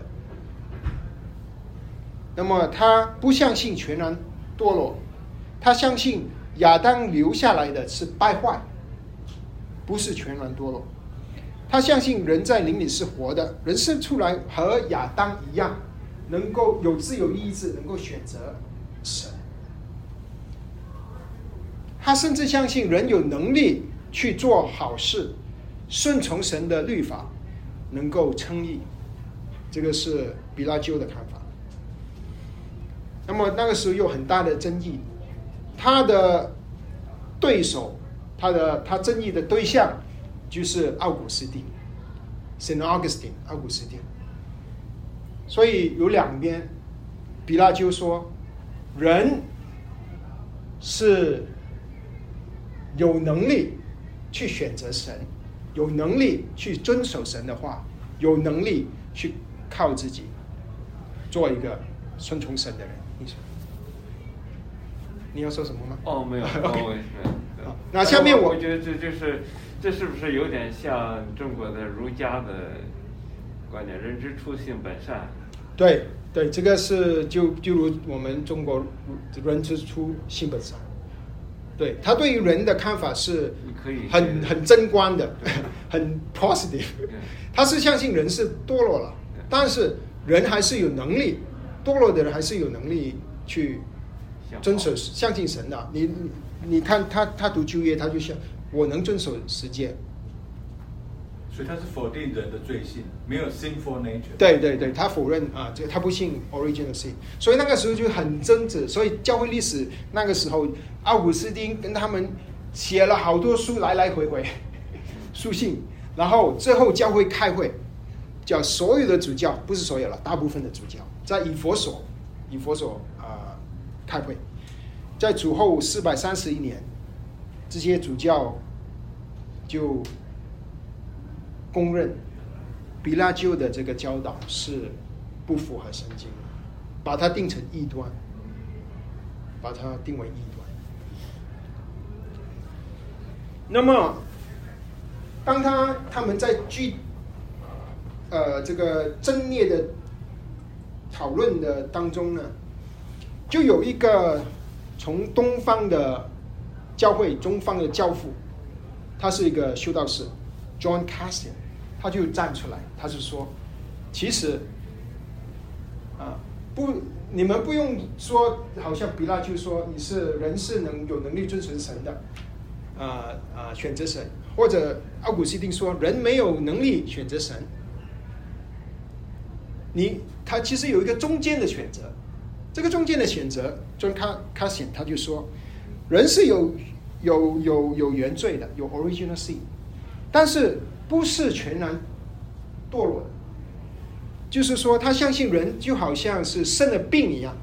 那么他不相信全然堕落，他相信。亚当留下来的是败坏，不是全然堕落。他相信人在灵里是活的，人生出来和亚当一样，能够有自由意志，能够选择神。他甚至相信人有能力去做好事，顺从神的律法，能够称义。这个是比拉鸠的看法。那么那个时候有很大的争议。他的对手，他的他争议的对象就是奥古斯丁，Saint Augustine，奥古斯丁。所以有两边，比拉就说，人是有能力去选择神，有能力去遵守神的话，有能力去靠自己做一个顺从神的人。你说？你要说什么吗？哦，没有，[LAUGHS] 没有。那下面我觉得这就是，这是不是有点像中国的儒家的观点？人之初性本善。对对，这个是就就如我们中国人之初性本善。对他对于人的看法是很很贞观的，很 positive。他是相信人是堕落了，但是人还是有能力，堕落的人还是有能力去。遵守相信神的，你你看他他读旧约，他就想我能遵守十诫，所以他是否定人的罪性，没有 sinful nature。对对对，他否认啊，这他不信 original sin，所以那个时候就很争执。所以教会历史那个时候，奥古斯丁跟他们写了好多书，来来回回 [LAUGHS] 书信，然后最后教会开会，叫所有的主教，不是所有了，大部分的主教在以佛所，以佛所啊开会。在主后四百三十一年，这些主教就公认比拉鸠的这个教导是不符合圣经，把它定成异端，把它定为异端。那么，当他他们在具呃这个争烈的讨论的当中呢，就有一个。从东方的教会中方的教父，他是一个修道士，John Cassian，他就站出来，他是说，其实，啊，不，你们不用说，好像比拉就说你是人是能有能力遵循神的，啊啊，选择神，或者奥古斯丁说人没有能力选择神，你他其实有一个中间的选择，这个中间的选择，John Cassian 他就说，人是有。有有有原罪的，有 original sin，但是不是全然堕落的。就是说，他相信人就好像是生了病一样，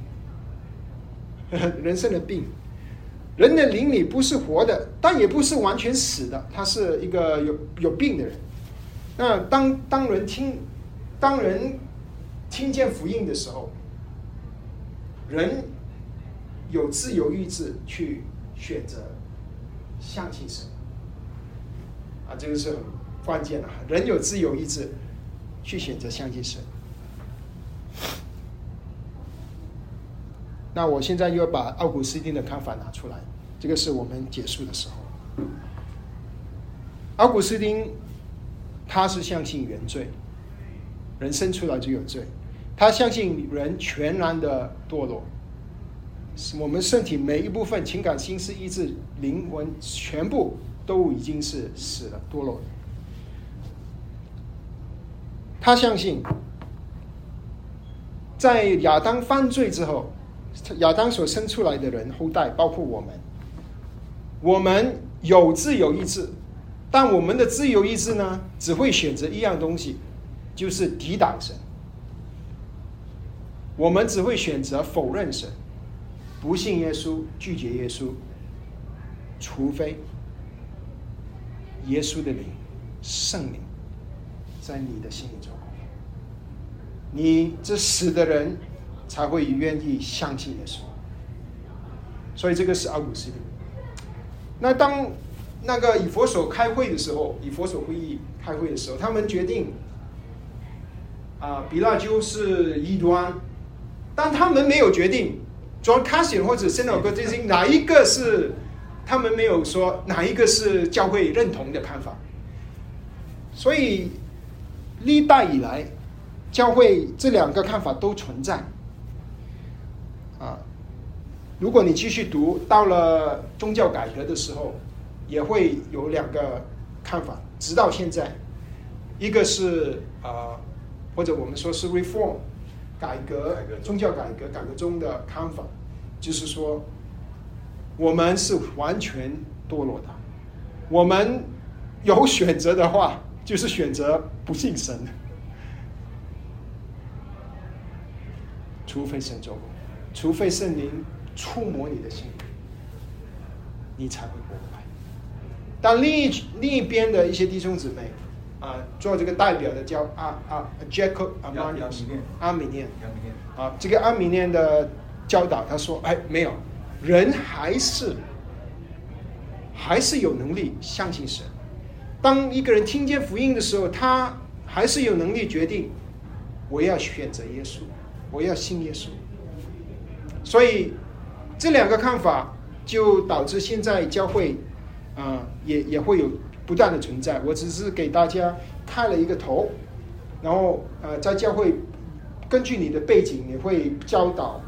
[LAUGHS] 人生的病，人的灵里不是活的，但也不是完全死的，他是一个有有病的人。那当当人听，当人听见福音的时候，人有自由意志去选择。相信神啊，这个是很关键的。人有自由意志去选择相信神。那我现在又要把奥古斯丁的看法拿出来，这个是我们结束的时候。奥古斯丁他是相信原罪，人生出来就有罪，他相信人全然的堕落。我们身体每一部分，情感、心思、意志、灵魂，全部都已经是死了、堕落。他相信，在亚当犯罪之后，亚当所生出来的人后代，包括我们，我们有自由意志，但我们的自由意志呢，只会选择一样东西，就是抵挡神。我们只会选择否认神。不信耶稣，拒绝耶稣，除非耶稣的灵、圣灵在你的心里中，你这死的人才会愿意相信耶稣。所以这个是阿古斯丁。那当那个以佛所开会的时候，以佛所会议开会的时候，他们决定啊，比拉鸠是异端，但他们没有决定。John cassin 或者 s e n o g 这些哪一个是他们没有说哪一个是教会认同的看法？所以历代以来，教会这两个看法都存在。啊，如果你继续读到了宗教改革的时候，也会有两个看法，直到现在，一个是啊，或者我们说是 Reform。改革宗教改革改革中的看法，就是说，我们是完全堕落的。我们有选择的话，就是选择不信神，除非神做，除非圣灵触摸你的心，你才会过来。但另一另一边的一些弟兄姊妹。啊，做这个代表的叫啊啊，Jacob 阿米念，阿米念，啊，这个阿米念的教导，他说，哎，没有，人还是还是有能力相信神。当一个人听见福音的时候，他还是有能力决定，我要选择耶稣，我要信耶稣。所以这两个看法就导致现在教会啊，也也会有。不断的存在，我只是给大家开了一个头，然后呃，在教会根据你的背景，你会教导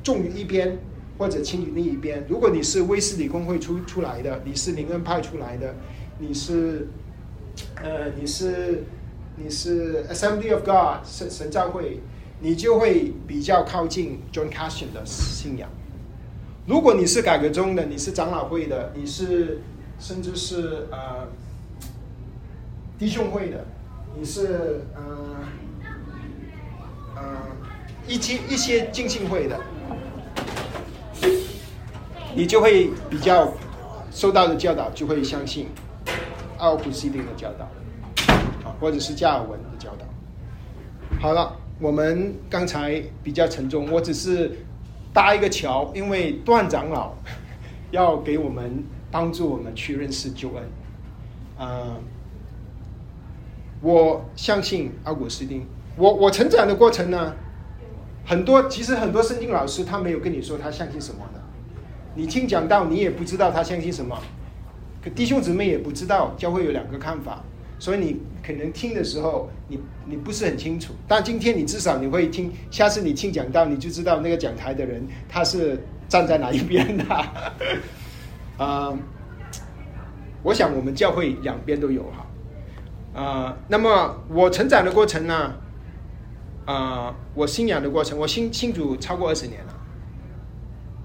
重于一边或者轻于另一边。如果你是威斯理公会出出来的，你是灵恩派出来的，你是呃你是你是 Assembly of God 神神教会，你就会比较靠近 John Cassian 的信仰。如果你是改革中的，你是长老会的，你是。甚至是呃弟兄会的，你是呃呃一些一些敬信会的，你就会比较受到的教导就会相信奥古斯丁的教导，啊，或者是加尔文的教导。好了，我们刚才比较沉重，我只是搭一个桥，因为段长老要给我们。帮助我们去认识救恩，啊，我相信阿古斯丁。我我成长的过程呢，很多其实很多圣经老师他没有跟你说他相信什么的，你听讲道，你也不知道他相信什么。可弟兄姊妹也不知道教会有两个看法，所以你可能听的时候，你你不是很清楚。但今天你至少你会听，下次你听讲道，你就知道那个讲台的人他是站在哪一边的。啊，[LAUGHS] 我想我们教会两边都有哈。啊，那么我成长的过程呢？啊，我信仰的过程，我信信主超过二十年了。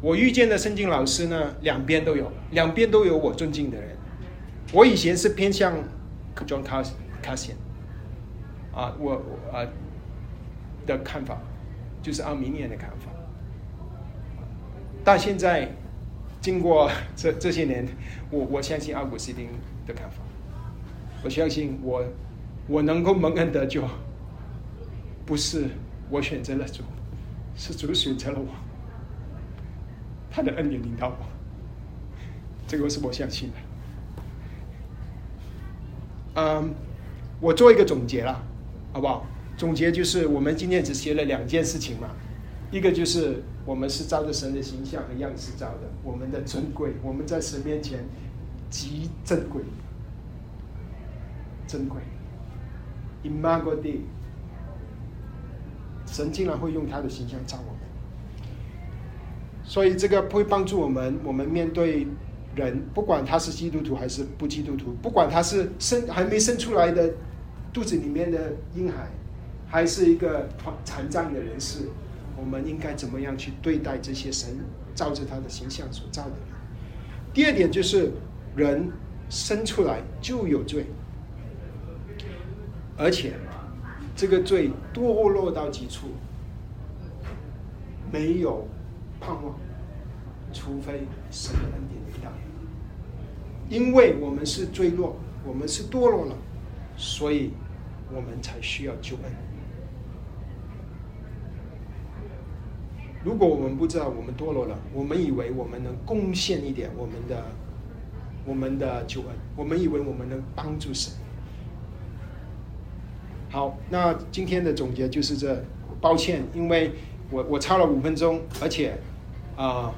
我遇见的圣经老师呢，两边都有，两边都有我尊敬的人。我以前是偏向 John Cassian，啊，我啊的看法就是阿米尼的看法。但现在经过这这些年，我我相信阿古斯丁的看法。我相信我我能够蒙恩得救，不是我选择了主，是主选择了我。他的恩典领导我，这个是我相信的。嗯，我做一个总结了，好不好？总结就是我们今天只写了两件事情嘛，一个就是我们是照着神的形象和样式造的，我们的尊贵，我们在神面前极珍贵，珍贵。Imago d 神竟然会用他的形象造我们。所以这个会帮助我们，我们面对人，不管他是基督徒还是不基督徒，不管他是生还没生出来的肚子里面的婴孩，还是一个残残障的人士，我们应该怎么样去对待这些神照着他的形象所造的人？第二点就是人生出来就有罪，而且这个罪堕落到极处，没有。盼望，除非神的恩典领导，因为我们是坠落，我们是堕落了，所以我们才需要救恩。如果我们不知道我们堕落了，我们以为我们能贡献一点我们的我们的救恩，我们以为我们能帮助神。好，那今天的总结就是这，抱歉，因为我我超了五分钟，而且。啊，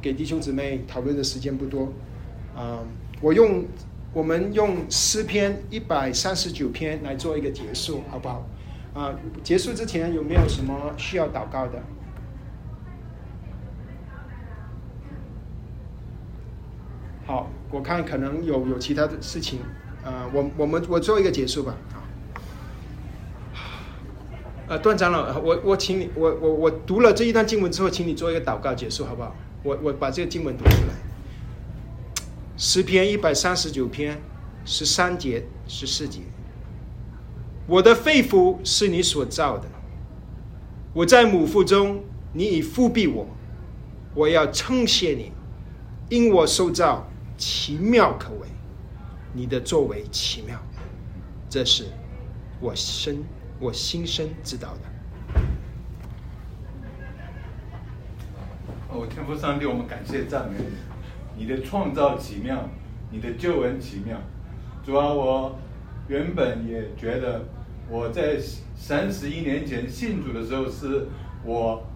给弟兄姊妹讨论的时间不多，啊，我用我们用诗篇一百三十九篇来做一个结束，好不好？啊，结束之前有没有什么需要祷告的？好，我看可能有有其他的事情，啊，我我们我做一个结束吧。呃，段长老，我我请你，我我我读了这一段经文之后，请你做一个祷告结束，好不好？我我把这个经文读出来，诗篇一百三十九篇十三节十四节，我的肺腑是你所造的，我在母腹中，你已复庇我，我要称谢你，因我受造奇妙可为，你的作为奇妙，这是我生。我心生知道的。哦，天父上帝，我们感谢赞美你，你的创造奇妙，你的救恩奇妙。主啊，我原本也觉得我在三十一年前信主的时候，是我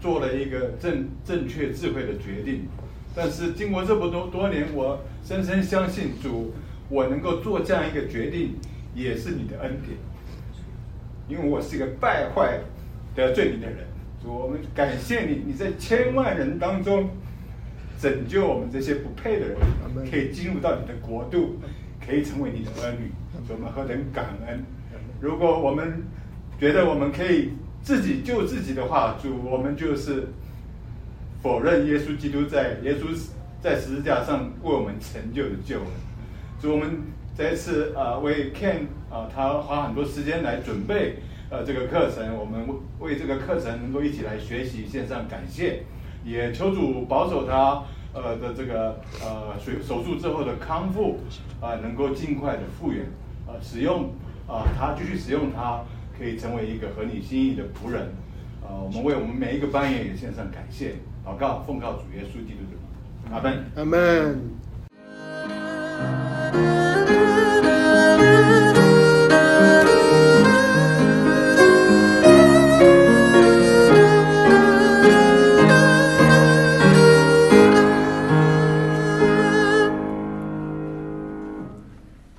做了一个正正确智慧的决定。但是经过这么多多年，我深深相信主，我能够做这样一个决定，也是你的恩典。因为我是一个败坏、得罪你的人，主，我们感谢你，你在千万人当中拯救我们这些不配的人，可以进入到你的国度，可以成为你的儿女，我们何等感恩！如果我们觉得我们可以自己救自己的话，主，我们就是否认耶稣基督在耶稣在十字架上为我们成就的救恩，主，我们。再次啊，为 Ken 啊，他花很多时间来准备呃这个课程，我们为这个课程能够一起来学习，献上感谢，也求主保守他呃的这个呃手手术之后的康复啊，能够尽快的复原啊，使用啊他继续使用他，可以成为一个合你心意的仆人啊，我们为我们每一个班员也献上感谢，祷告奉告主耶稣基督的，阿门，阿门。